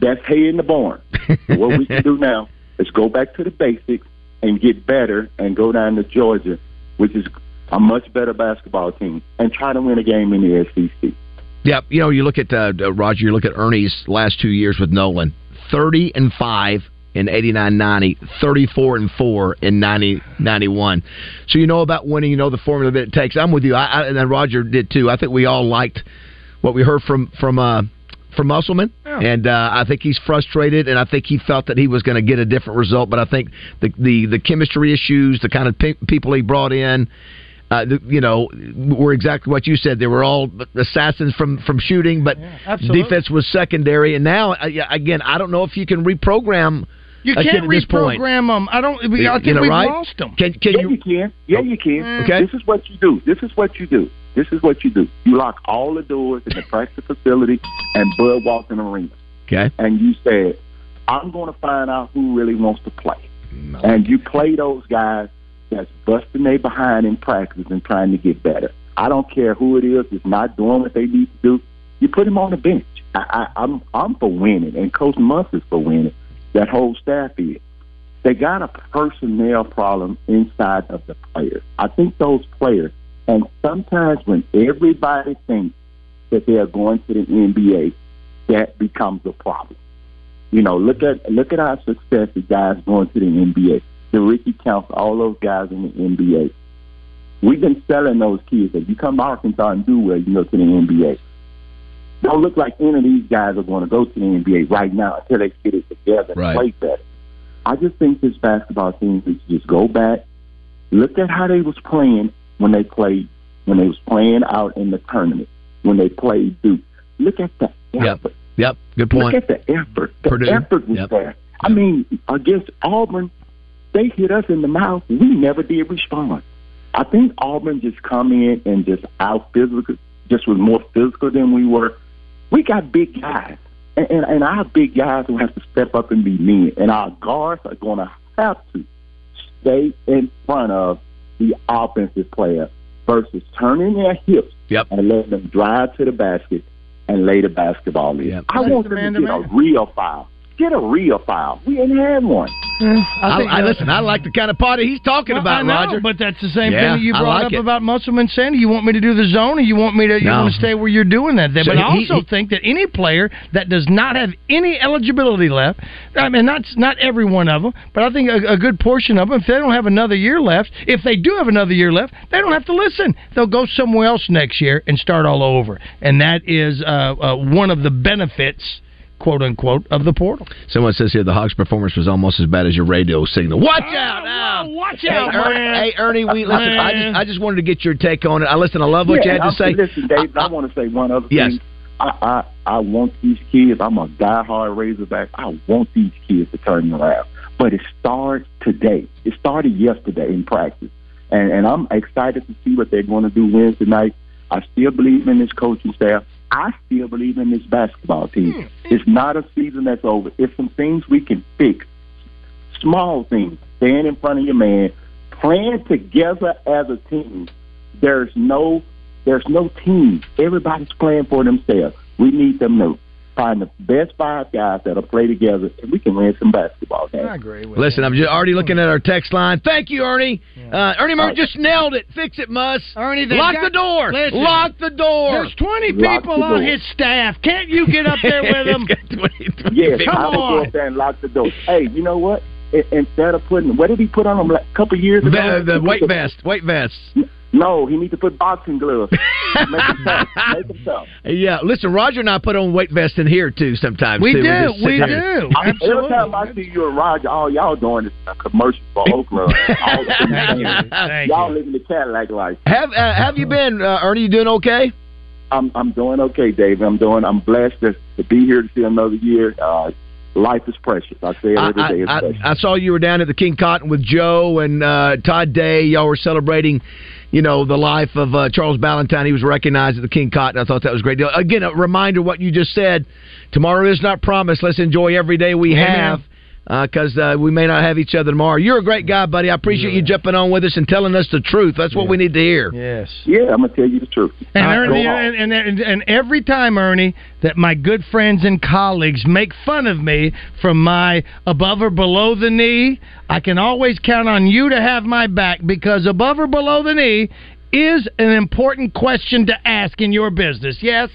that's hay in the barn. what we can do now is go back to the basics and get better and go down to Georgia, which is a much better basketball team, and try to win a game in the SEC.
Yeah, you know, you look at uh, uh, Roger. You look at Ernie's last two years with Nolan: thirty and five in 89-90, 34 and four in 90-91. So you know about winning. You know the formula that it takes. I'm with you. I, I, and then Roger did too. I think we all liked what we heard from from uh, from Musselman, and uh, I think he's frustrated, and I think he felt that he was going to get a different result. But I think the the, the chemistry issues, the kind of pe- people he brought in. Uh, the, you know, were exactly what you said. They were all assassins from from shooting, but
absolutely.
defense was secondary. And now, uh, again, I don't know if you can reprogram.
You
a
can't
at this point.
reprogram them. I don't. I think
You know,
we've
right?
lost them.
Can can
yeah,
you?
you can. Yeah, you can.
Okay.
This is what you do. This is what you do. This is what you do. You lock all the doors in the practice facility, and Bud walks in the arena.
Okay.
And you said, "I'm going to find out who really wants to play." And you play those guys that's busting their behind in practice and trying to get better. I don't care who it is that's not doing what they need to do. You put them on the bench. I, I, I'm I'm for winning, and Coach Muss is for winning. That whole staff is. They got a personnel problem inside of the players. I think those players, and sometimes when everybody thinks that they are going to the NBA, that becomes a problem. You know, look at look at our success of guys going to the NBA. The Ricky Counts, all those guys in the NBA. We've been selling those kids that you come to Arkansas and do well, you go to the NBA. Don't look like any of these guys are going to go to the NBA right now until they get it together and
Right.
play better. I just think this basketball team needs to just go back, look at how they was playing when they played when they was playing out in the tournament, when they played Duke. Look at the effort.
Yep. yep. Good point.
Look at the effort. The
Purdue.
effort was
Yep.
there. I mean, against Auburn, they hit us in the mouth. We never did respond. I think Auburn just come in and just out physical, just was more physical than we were. We got big guys, and, and, and our big guys will have to step up and be men, and our guards are going to have to stay in front of the offensive player versus turning their hips
Yep.
and letting them drive to the basket and lay the basketball in. I want them to
to
get a real foul. Get a real file. We ain't had one.
I,
think
I, listen. I like the kind of party he's talking
Well,
about,
know,
Roger.
But that's the same
Yeah,
thing that you brought
like
up
it.
about Musselman Sandy. You want me to do the zone, or you want me to you
No.
want to stay where you're doing that?
So
but I also
he-
think that any player that does not have any eligibility left, I mean, not not every one of them, but I think a, a good portion of them, if they don't have another year left, if they do have another year left, they don't have to listen. They'll go somewhere else next year and start all over, and that is uh, uh, one of the benefits. "Quote unquote" of the portal.
Someone says here the Hawks' performance was almost as bad as your radio signal. Watch out now!
Watch
Hey,
out,
Er-
man.
hey, Ernie, we listen. I just, I just wanted to get your take on it. I listen. I love what
yeah,
you had to
I'm-
say.
Listen, Dave, I, want to say one other
Yes.
thing. I, I I want these kids. I'm a diehard Razorback. I want these kids to turn around, but it starts today. It started yesterday in practice, and and I'm excited to see what they're going to do Wednesday night. I still believe in this coaching staff. I still believe in this basketball team. Hmm. It's not a season that's over. It's some things we can fix. Small things. Stand in front of your man, playing together as a team. There's no there's no team. Everybody's playing for themselves. We need them to find the best five guys that'll play together, and we can win some basketball games.
I agree with
Listen, I'm just already looking at our text line. Thank you, Ernie. Uh, Ernie Murray just nailed it. Fix it, Muss.
Ernie,
lock
got-
the door.
Listen,
lock the door.
There's 20
Lock
people
the
on his staff. Can't you get up there with them?
Yeah,
Come
I will go up there and lock the door. Hey, you know what? Instead of putting, what did he put on him like a couple years ago?
The, the weight vest. Weight vest.
No, he needs to put boxing gloves. Make him tough. Make him tough.
Yeah, listen, Roger and I put on weight vests in here too sometimes.
We
too.
do,
just sit
we do. I- Every time I see you and Roger, all y'all doing is a commercial for Oaklawn. All y'all living the Cadillac life.
Have uh, Have you been, uh, Ernie? You doing okay?
I'm I'm doing okay, Dave. I'm doing. I'm blessed to, to be here to see another year. Uh, life is precious. I say it
I,
every day. It's
I,
precious.
I, I saw you were down at the King Cotton with Joe and uh, Todd Day. Y'all were celebrating, you know, the life of uh, Charles Balentine. He was recognized at the King Cotton. I thought that was a great deal. Again, a reminder what you just said. Tomorrow is not promised. Let's enjoy every day we
Amen.
have. Because uh, we may not have each other tomorrow. You're a great guy, buddy. I appreciate you jumping on with us and telling us the truth. That's what we need to hear.
Yes.
Yeah, I'm gonna tell you the truth.
And,
All right,
Ernie, and, and, and, and every time, Ernie, that my good friends and colleagues make fun of me from my above or below the knee, I can always count on you to have my back because above or below the knee is an important question to ask in your business. Yes?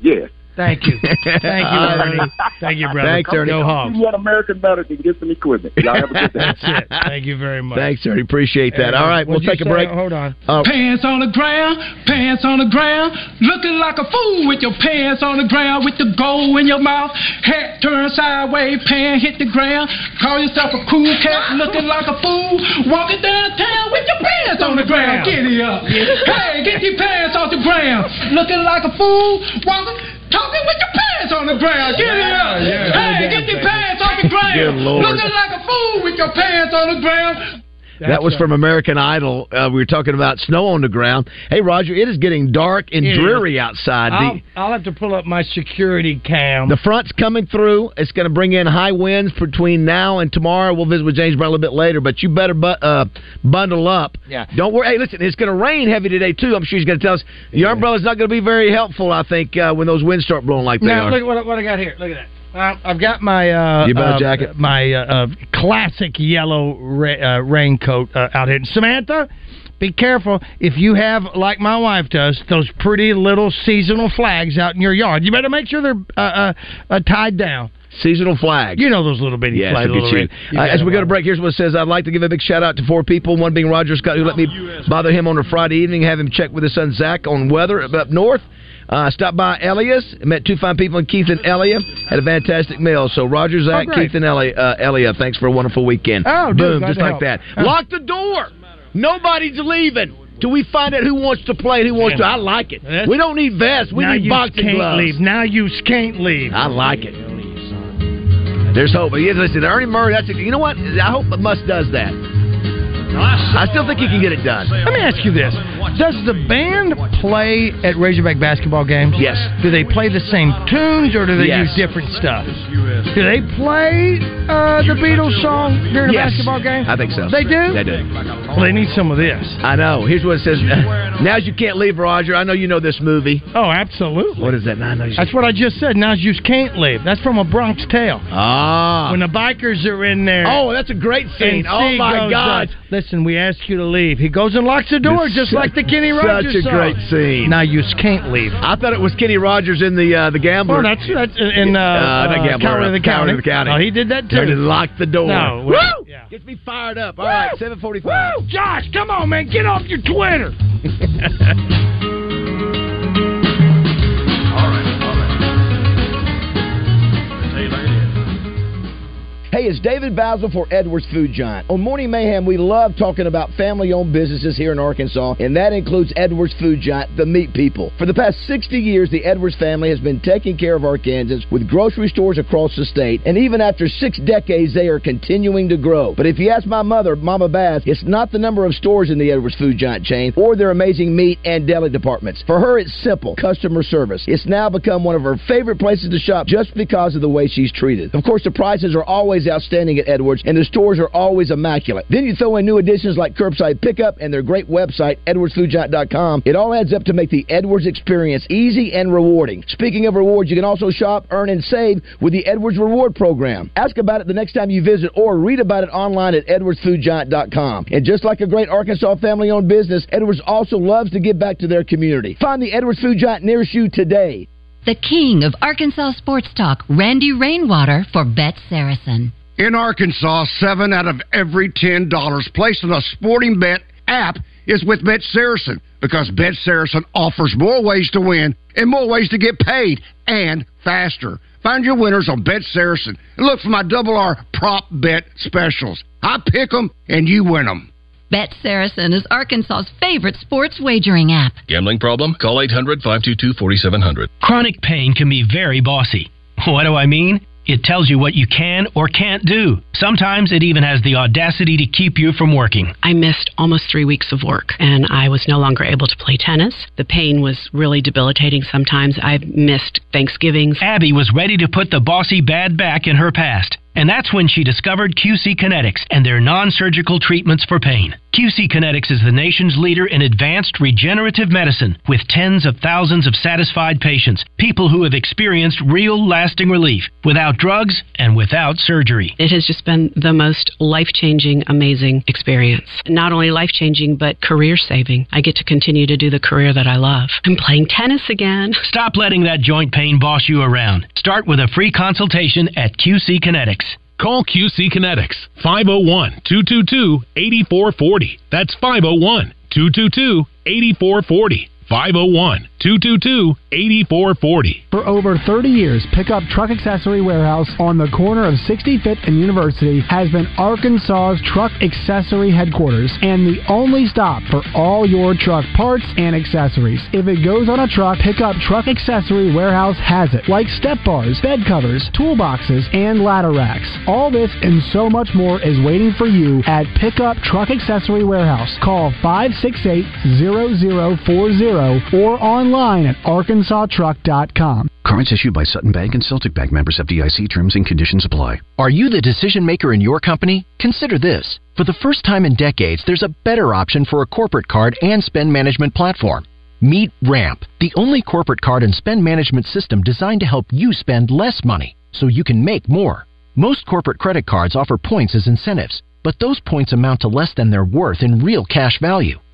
Yes.
Thank you. Thank you, Ernie. Thank you, brother.
Thanks, Ernie.
Go Hogs.
You want American Medical and get some equipment. Y'all have a good day.
That's it. Thank you very much.
Thanks, Ernie. Appreciate that. All right, we'll
What'd
take a break.
Hold on.
Uh,
Pants on the ground, pants on the ground, looking like a fool with your pants on the ground, with the gold in your mouth, hat turned sideways, pants hit the ground. Call yourself a cool cat, looking like a fool, walking downtown with your pants on the ground. Get it up, hey, get your pants off the ground, looking like a fool, walking, talking with your pants on the ground. Get it up, hey, get your pants off the ground, looking like a fool with your pants on the ground.
That was from American Idol. Uh, we were talking about snow on the ground. Hey, Roger, it is getting dark and
It is.
dreary outside.
I'll,
The,
I'll have to pull up my security cam.
the front's coming through. It's going to bring in high winds between now and tomorrow. We'll visit with James Brown a little bit later, but you better bu- uh, bundle up.
Yeah.
Don't worry. Hey, listen, it's going to rain heavy today, too. I'm sure he's going to tell us. Your umbrella's not going to be very helpful, I think, uh, when those winds start blowing like they
now
are.
look at what, what I got here. Look at that. Uh, I've got my uh,
You
uh,
jacket?
my uh, uh, classic yellow ra- uh, raincoat uh, out here. Samantha, be careful if you have, like my wife does, those pretty little seasonal flags out in your yard. You better make sure they're uh, uh, uh, tied down.
Seasonal flags.
You know those little bitty
Yes,
flags. little
you.
you
Uh, as we go to break, here's what it says. I'd like to give a big shout out to four people. One being Roger Scott, who let me bother him on a Friday evening, have him check with his son Zach on weather up north. Uh, stopped by Elias, met two fine people in Keith and Elia, had a fantastic meal. So Roger, Zach,
Oh.
Keith, and Elia, uh, Elia, thanks for a wonderful weekend.
Oh,
Boom, just like
help.
that.
Oh.
Lock the door. Nobody's leaving. Do we find out who wants to play and who wants to. I like it.
That's-
we don't need vests. We need boxing
can't
gloves.
leave. Now you can't leave.
I like it. There's hope. But yeah, listen, Ernie Murray. That's you know what? I hope Muss does that. I still think he can get it done.
Let me ask you this: Does the band play at Razorback basketball games?
Yes.
Do they play the same tunes or do they
Yes.
use different stuff? Do they play uh, the Beatles song during a basketball game?
I think so.
They do.
They do.
Well, they need some of this.
I know. Here's what it says. Now's you can't leave, Roger. I know you know this movie.
Oh, absolutely.
What is that? No, no,
That's what I just said. Now's you can't leave. That's from a Bronx Tale.
Ah.
When the bikers are in there.
Oh, that's a great scene. Oh, my God.
uh, Listen, we ask you to leave. He goes and locks the door,
It's
just
such-
like the Kenny Rogers.
such a
song.
great scene.
Now you can't leave.
I thought it was Kenny Rogers in the uh, the Gambler.
Oh, that's that's in uh,
Uh, not
uh,
Gambler,
Coward of the
uh, Coward
County.
of the County.
Oh, he did that too.
And locked the door.
No,
Woo!
well,
Gets me fired up. All right, seven forty-five.
Woo! Josh, come on, man, get off your Twitter.
Hey, it's David Bazzel for Edwards Food Giant. On Morning Mayhem, we love talking about family owned businesses here in Arkansas, and that includes Edwards Food Giant, the meat people. For the past 60 years, the Edwards family has been taking care of Arkansans with grocery stores across the state, and even after six decades, they are continuing to grow. But if you ask my mother, Mama Baz, it's not the number of stores in the Edwards Food Giant chain or their amazing meat and deli departments. For her, it's simple customer service. It's now become one of her favorite places to shop just because of the way she's treated. Of course, the prices are always outstanding at Edwards, and the stores are always immaculate. Then you throw in new additions like curbside pickup and their great website, edwardsfoodgiant.com. It all adds up to make the Edwards experience easy and rewarding. Speaking of rewards, you can also shop, earn, and save with the Edwards Reward Program. Ask about it the next time you visit or read about it online at edwardsfoodgiant.com. And just like a great Arkansas family owned business, Edwards also loves to give back to their community. Find the Edwards Food Giant nearest you today.
The king of Arkansas sports talk, Randy Rainwater for Bet Saracen.
In Arkansas, seven out of every ten dollars placed on a sporting bet app is with Bet Saracen because Bet Saracen offers more ways to win and more ways to get paid and faster. Find your winners on Bet Saracen and look for my double R prop bet specials. I pick 'em and you win 'em.
Bet Saracen is Arkansas's favorite sports wagering app.
Gambling problem? Call 800 522 4700.
Chronic pain can be very bossy. What do I mean? It tells you what you can or can't do. Sometimes it even has the audacity to keep you from working.
I missed almost three weeks of work and I was no longer able to play tennis. The pain was really debilitating sometimes. I missed Thanksgivings.
Abby was ready to put the bossy bad back in her past. And that's when she discovered QC Kinetics and their non surgical treatments for pain. QC Kinetics is the nation's leader in advanced regenerative medicine with tens of thousands of satisfied patients, people who have experienced real lasting relief without drugs and without surgery.
It has just been the most life changing, amazing experience. Not only life changing, but career saving. I get to continue to do the career that I love. I'm playing tennis again.
Stop letting that joint pain boss you around. Start with a free consultation at QC Kinetics.
Call QC Kinetics 501 222 8440. That's 501 222 8440. 501 222 8440.
For over 30 years, Pickup Truck Accessory Warehouse on the corner of 65th and University has been Arkansas's truck accessory headquarters and the only stop for all your truck parts and accessories. If it goes on a truck, Pickup Truck Accessory Warehouse has it, like step bars, bed covers, toolboxes, and ladder racks. All this and so much more is waiting for you at Pickup Truck Accessory Warehouse. Call 568-0040 or online at arkansastruck.com.
Cards issued by Sutton Bank and Celtic Bank members of DIC terms and conditions apply.
Are you the decision maker in your company? Consider this. For the first time in decades, there's a better option for a corporate card and spend management platform. Meet Ramp, the only corporate card and spend management system designed to help you spend less money so you can make more. Most corporate credit cards offer points as incentives, but those points amount to less than their worth in real cash value.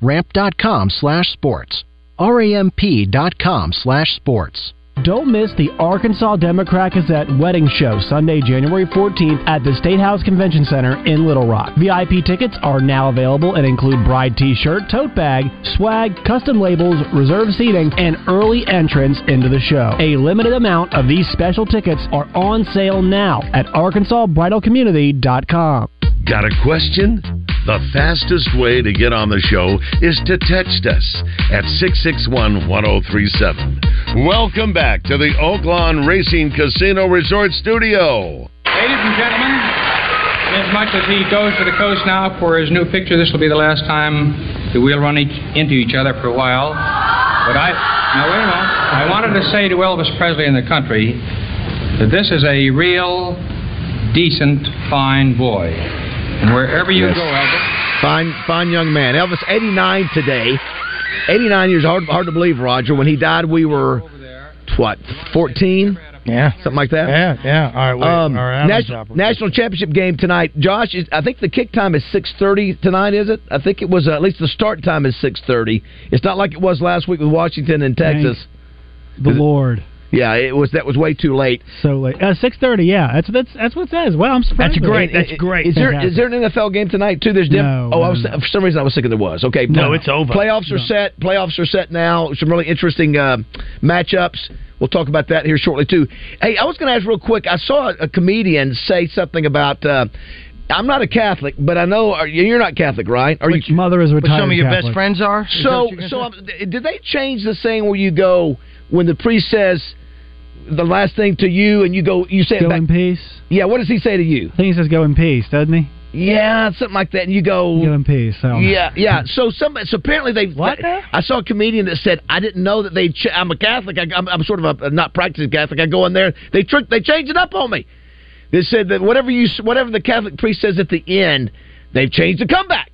Ramp.com slash sports. R-A-M-P.com slash sports.
Don't miss the Arkansas Democrat Gazette Wedding Show Sunday, January 14th at the State House Convention Center in Little Rock. VIP tickets are now available and include bride t-shirt, tote bag, swag, custom labels, reserved seating, and early entrance into the show. A limited amount of these special tickets are on sale now at arkansasbridalcommunity.com.
Got a question? The fastest way to get on the show is to text us at 661 1037. Welcome back to the Oaklawn Racing Casino Resort Studio.
Ladies and gentlemen, as much as he goes to the coast now for his new picture, this will be the last time that we'll run each, into each other for a while. But I now wait a moment. I wanted to say to Elvis Presley in the country that this is a real, decent, fine boy, and wherever you
Yes.
go, Elvis.
Fine, fine young man. Elvis, 89 today. 89 years, hard, hard to believe, Roger. When he died, we were, what, 14?
Yeah.
Something like that?
Yeah, yeah. All right, wait.
Um,
all right,
national, national championship game tonight. Josh, is, I think the kick time is 6.30 tonight, is it? I think it was, uh, at least the start time is 6.30. It's not like it was last week with Washington and Texas.
The Lord.
Yeah, it was. That was way too late.
So late. Uh, Six thirty. Yeah, that's that's that's what it says. Well, I'm surprised. That's great. That's great.
Is there is there an NFL game tonight too? There's dim-
No,
oh, I was, for some reason I was thinking there was. Okay,
No,
play-
it's over.
Playoffs are
No.
set. Playoffs are set now. Some really interesting uh, matchups. We'll talk about that here shortly too. Hey, I was going to ask real quick. I saw a comedian say something about. Uh, I'm not a Catholic, but I know are, you're not Catholic, right? Are
Which mother is
But
retired
some of your
Catholic.
best friends are. Is
So,
what you're gonna
so
say?
um, did they change the saying where you go when the priest says the last thing to you, and you go, you say it
Go
back?
in peace.
Yeah, what does he say to you?
I think he says go in peace, doesn't he?
Yeah, something like that. And you go,
Go in peace. So.
yeah, yeah. So some, so apparently they.
What?
I saw a comedian that said, "I didn't know that they. Ch- I'm a Catholic. I, I'm, I'm sort of a not practicing Catholic. I go in there. They trick. They change it up on me. They said that whatever you, whatever the Catholic priest says at the end, they've changed the comeback."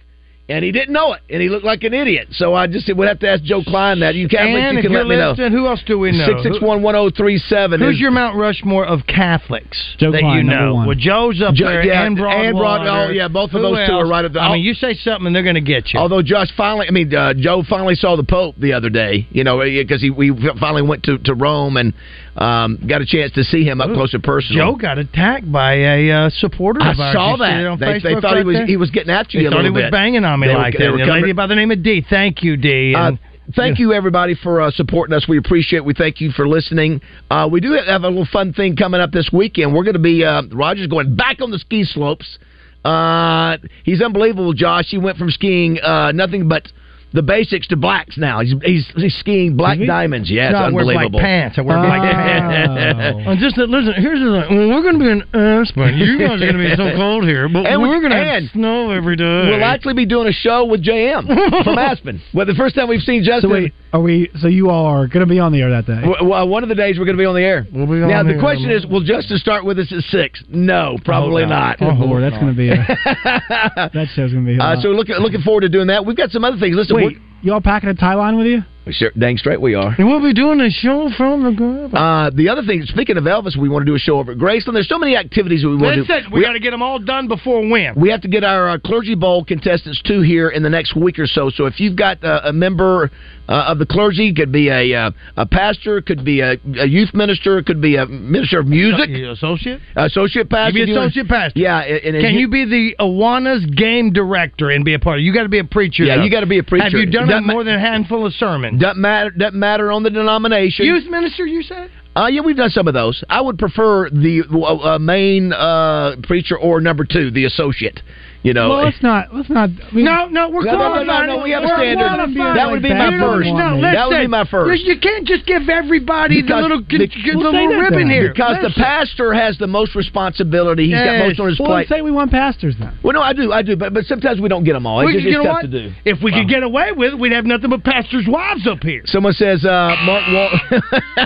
And he didn't know it, and he looked like an idiot. So I just would have to ask Joe Kleine that. You Catholic,
and
you
if
can
you're
let me know.
listening, who else do we know?
Six six one one zero three seven.
Who's your Mount Rushmore of Catholics
Joe
that
Kleine,
you know?
one.
Well, Joe's up
Jo-
there
yeah,
and Broadwater.
and Broad- oh, yeah, both of
Who
those two are right at the-
I mean, you say something, and they're going to get you.
Although Josh finally, I mean, uh, Joe finally saw the Pope the other day, you know, because he we finally went to, to Rome and um, got a chance to see him up close and personal.
Joe got attacked by a uh, supporter
I saw that. They- they thought he was-
there?
he was getting at you
They
a
thought he was
bit.
banging on me
They
like
they
that. a lady by the name of D. Thank you, D.
Uh, thank you everybody for uh, supporting us. We appreciate. it. We thank you for listening. Uh, we do have a little fun thing coming up this weekend. We're going to be uh, Roger's going back on the ski slopes. Uh, he's unbelievable, Josh. He went from skiing uh, nothing but the basics to blacks now. He's he's, he's skiing black diamonds. Yeah, it's
No, I wear black
unbelievable.
pants. I wear black pants. And just that, listen, here's the thing. Well, we're going to be in Aspen. You guys are going to be so cold here, but
And we-
we're going to have snow every day.
We'll actually be doing a show with JM from Aspen. Well, the first time we've seen Justin.
So wait, are we? So you all are going to be on the air that day?
Well, one of the days we're going to be on the air.
on
now
the
the
air.
question is, will Justin start with us at six? No, probably
Oh,
not.
Oh, Lord, that's going to be a, that show's going to be. A
Uh, so looking looking forward to doing that. We've got some other things. Listen,
Wait, y'all packing a tie line with you?
Sure, dang straight we are.
And we'll be doing a show from the group.
Uh, the other thing, speaking of Elvis, we want to do a show over at Graceland. There's so many activities that we want to do.
it. We, got to get them all done before when.
We have to get our uh, clergy bowl contestants too here in the next week or so. So if you've got uh, a member uh, of the clergy, could be a uh, a pastor, could be a, a youth minister, could be a minister of music,
associate,
associate pastor.
You be associate pastor.
Yeah, and, and
Can you be the Awana's game director and be a part of it? You got to be a preacher.
Yeah,
though.
you gotta be a preacher.
Have you done more than a handful of sermons?
Doesn't matter. Doesn't matter on the denomination.
Youth minister, you said?
Uh, yeah, we've done some of those. I would prefer the uh, main uh, preacher or number two, the associate. You know,
well, let's not. Let's not. We,
No, no, we're
No, no, no, no, no, we have a standard. That would be my first.
understand.
That
Let's
would be my first.
You, you can't just give everybody the little, the,
the-
the
We'll say
little ribbon
then.
here.
because the
Listen.
pastor has the most responsibility. He's got most on his
well,
plate.
let's say we want pastors then.
Well, no, I do, I do, but but sometimes we don't get them all. It's,
We
just,
could-
it's
know
tough to do.
If we could get away with it, we'd have nothing but pastors' wives up here.
Someone says, uh, Mark Wal.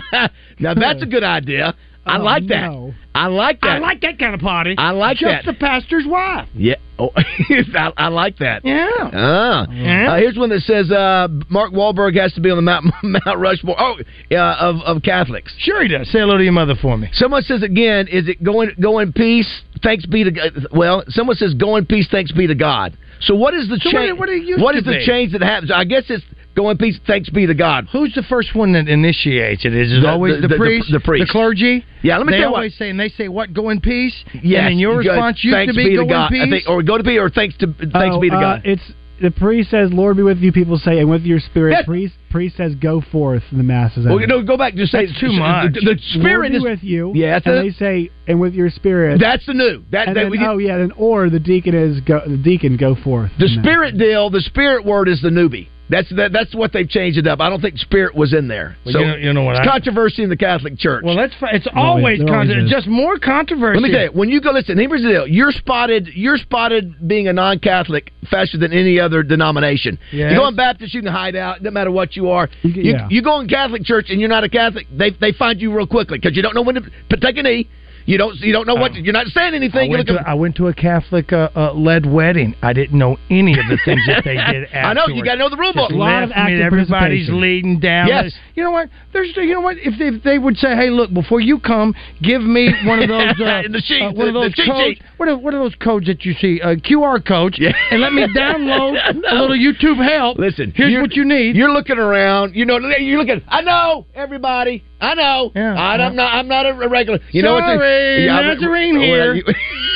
now that's a good idea. I
Oh,
like that.
no.
I like that.
I like that kind of party.
I like
Just
that.
Just the pastor's wife.
Yeah. Oh, I, I like that.
Yeah.
Ah.
Yeah.
Uh, here's one that says uh, Mark Wahlberg has to be on the Mount, Mount Rushmore. Oh, uh, of of Catholics.
Sure he does. Say hello to your mother for me.
Someone says again, is it going in, go in peace? Thanks be to God. Well, someone says go in peace. Thanks be to God. So what is the
So
change?
what
what
to
is the change that happens? I guess it's go in peace. Thanks be to God.
Who's the first one that initiates it? Is it
The-
always
the-
the,
the- the-
priest,
the
clergy?
Yeah, let me
they
tell you what.
always say, and they say, "What? Go in peace."
Yes.
And then your
go,
response used
thanks
to be,
to
"Go
God.
in peace."
think, or go to peace, or thanks to thanks
Oh,
be to
uh,
God.
It's the priest says, "Lord be with you." People say, "And with your spirit."
Yes.
Priest priest says, "Go forth." And the mass is
Well,
over.
you know, go back Just say
That's too much.
The, the spirit
Lord be
is
with you.
Yeah, that's
and
a-
they say, "And with your spirit."
That's the new. That,
and
that
then,
we get-
oh yeah, then or the deacon is go. The deacon go forth.
The
And that-
spirit deal, the spirit word is the newbie. That's that, that's what they've changed it up. I don't think spirit was in there.
Well,
so
you know- you know what
It's
I-
controversy in the Catholic Church.
Well, that's it's always
there always
controversy.
is.
Just more controversy.
Let me tell you, when you go listen, here's the deal: you're spotted, you're spotted being a non-Catholic faster than any other denomination.
Yes.
You go in Baptist, you can hide out. No matter what you are, you,
yeah.
you go in Catholic church and you're not a Catholic, they they find you real quickly because you don't know when to p- take a knee. You don't you don't know what you're not saying anything. You're
went, to, I went to a Catholic uh, uh, led wedding. I didn't know any of the things that they did.
I know, you gotta know the rule book. A lot of
left me,
active
Everybody's
participation.
leading down.
Yes.
You know what? There's you know what? If they, if they would say, "Hey, look, before you come, give me one of those uh,
The sheet,
uh, one of
the- the
those codes.
sheet.
What are, what are those codes that you see? Uh, QR codes. And let me download
I
a little YouTube help.
Listen,
here's what you need.
You're looking around. You know, you're looking. I know everybody. I know.
Yeah,
I,
yeah.
am not. I'm not a regular. You know what?
Sorry,
Yeah,
Nazarene here.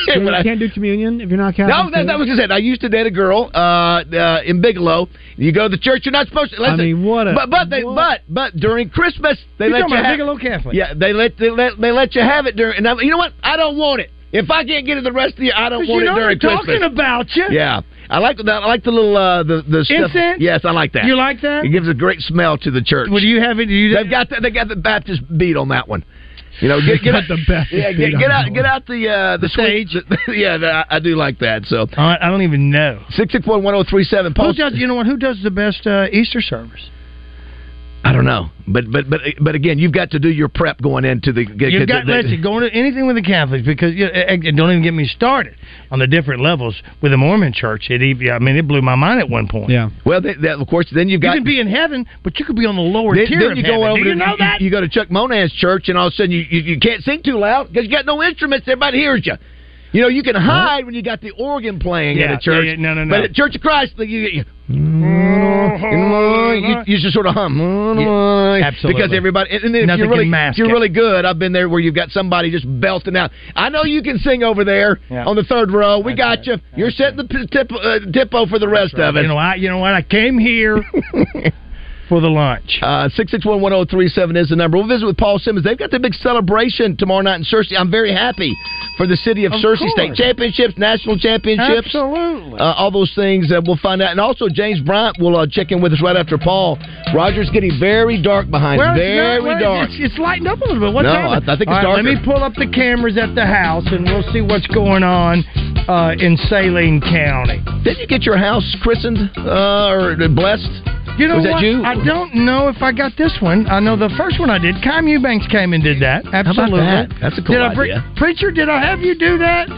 you-
So you
when I-
can't do communion if you're not Catholic.
no, that, that was just it. I used to date a girl uh, uh, in Bigelow. You go to the church, you're not supposed to. Listen,
I mean, what a-
but but they but but during Christmas they
You're
let you have
Bigelow Catholic.
Yeah, they let they let they let you have it during. And I, you know what? I don't want it. If I can't get it the rest of the year, I don't want it during Christmas.
talking about you.
Yeah, I like that. I like the little uh, the the stuff.
Incense?
Yes, I like that.
You like that?
It gives a great smell to the church.
Well, do you have it? Do you
They've got the, they got the Baptist beat on that one. You know, get, get out,
the best.
yeah, get, get out,
one.
get out the uh, the, stage. yeah, the, I, I do like that. So
I, I don't even know.
six six one one zero three seven.
Who does? You know what? Who does the best uh, Easter service?
I don't know, but but but but again, you've got to do your prep going into the. Get,
You've
get
got
the-
listen, going to anything with the Catholics because you, eh, don't even get me started on the different levels with the Mormon Church. It even, I mean, it blew my mind at one point.
Yeah.
Well, they, they, of course, then you've got
you can be in heaven, but you could be on the lower
then,
tier
then
of
you
heaven.
go over
Do
to
you know that?
You, go to Chuck Monan's church, and all of a sudden you, you, you can't sing too loud because you got no instruments. Everybody hears you. You know, you can hide when you got the organ playing
Yeah,
at a church.
yeah, yeah, no, no, no.
But at Church of Christ, you, you, you, you just sort of hum.
absolutely.
Because everybody, and then if you're really, if you're
it.
really good. I've been there where you've got somebody just belting out. I know you can sing over there
Yeah.
on the third row. We got you. You're setting the p- tip, uh, tempo for the rest of it.
You know, I, you know what? I came here for the lunch.
Uh, 6611037 is the number. We'll visit with Paul Simmons. They've got the big celebration tomorrow night in Searcy. I'm very happy for the city of,
Of
Searcy State. Championships, national championships.
Absolutely.
Uh, all those things uh, we'll find out. And also, James Bryant will uh, check in with us right after Paul. Roger's getting very dark behind
Well,
Very
not- well,
dark.
It's, it's lightened up a little bit. What's
No,
happening?
I- I think it's
All right, Let me pull up the cameras at the house, and we'll see what's going on uh, in Saline County.
Did you get your house christened uh, or blessed?
You know
Was that
what?
you?
I don't know if I got this one. I know the first one I did. Kyle Eubanks came and did that. Absolutely.
that? That's a cool
did I
idea.
Preacher, did I have you do that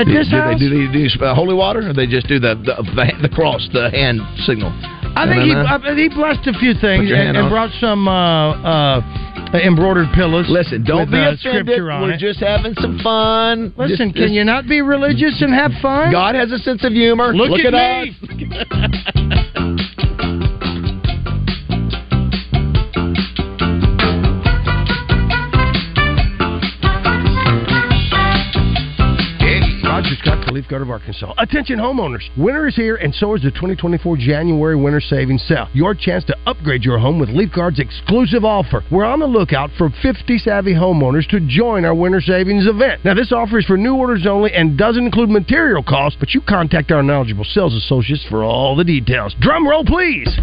at
Do,
this
do
house?
they do, they do uh, holy water, or they just do the the, the, the cross, the hand signal?
I think he,
No, no, no.
uh, he blessed a few things and, and brought some uh, uh, embroidered pillows.
Listen, don't
with,
be
uh,
offended.
scripture on
We're
it.
just having some fun.
Listen,
Just-
can you not be religious and have fun?
God has a sense of humor.
Look,
Look
at,
at
me. Roger the Leaf Guard of Arkansas. Attention homeowners. Winter is here and so is the 2024 January Winter Savings Sale. Your chance to upgrade your home with Leaf Guard's exclusive offer. We're on the lookout for 50 savvy homeowners to join our Winter Savings event. Now this offer is for new orders only and doesn't include material costs, but you contact our knowledgeable sales associates for all the details. Drum roll please.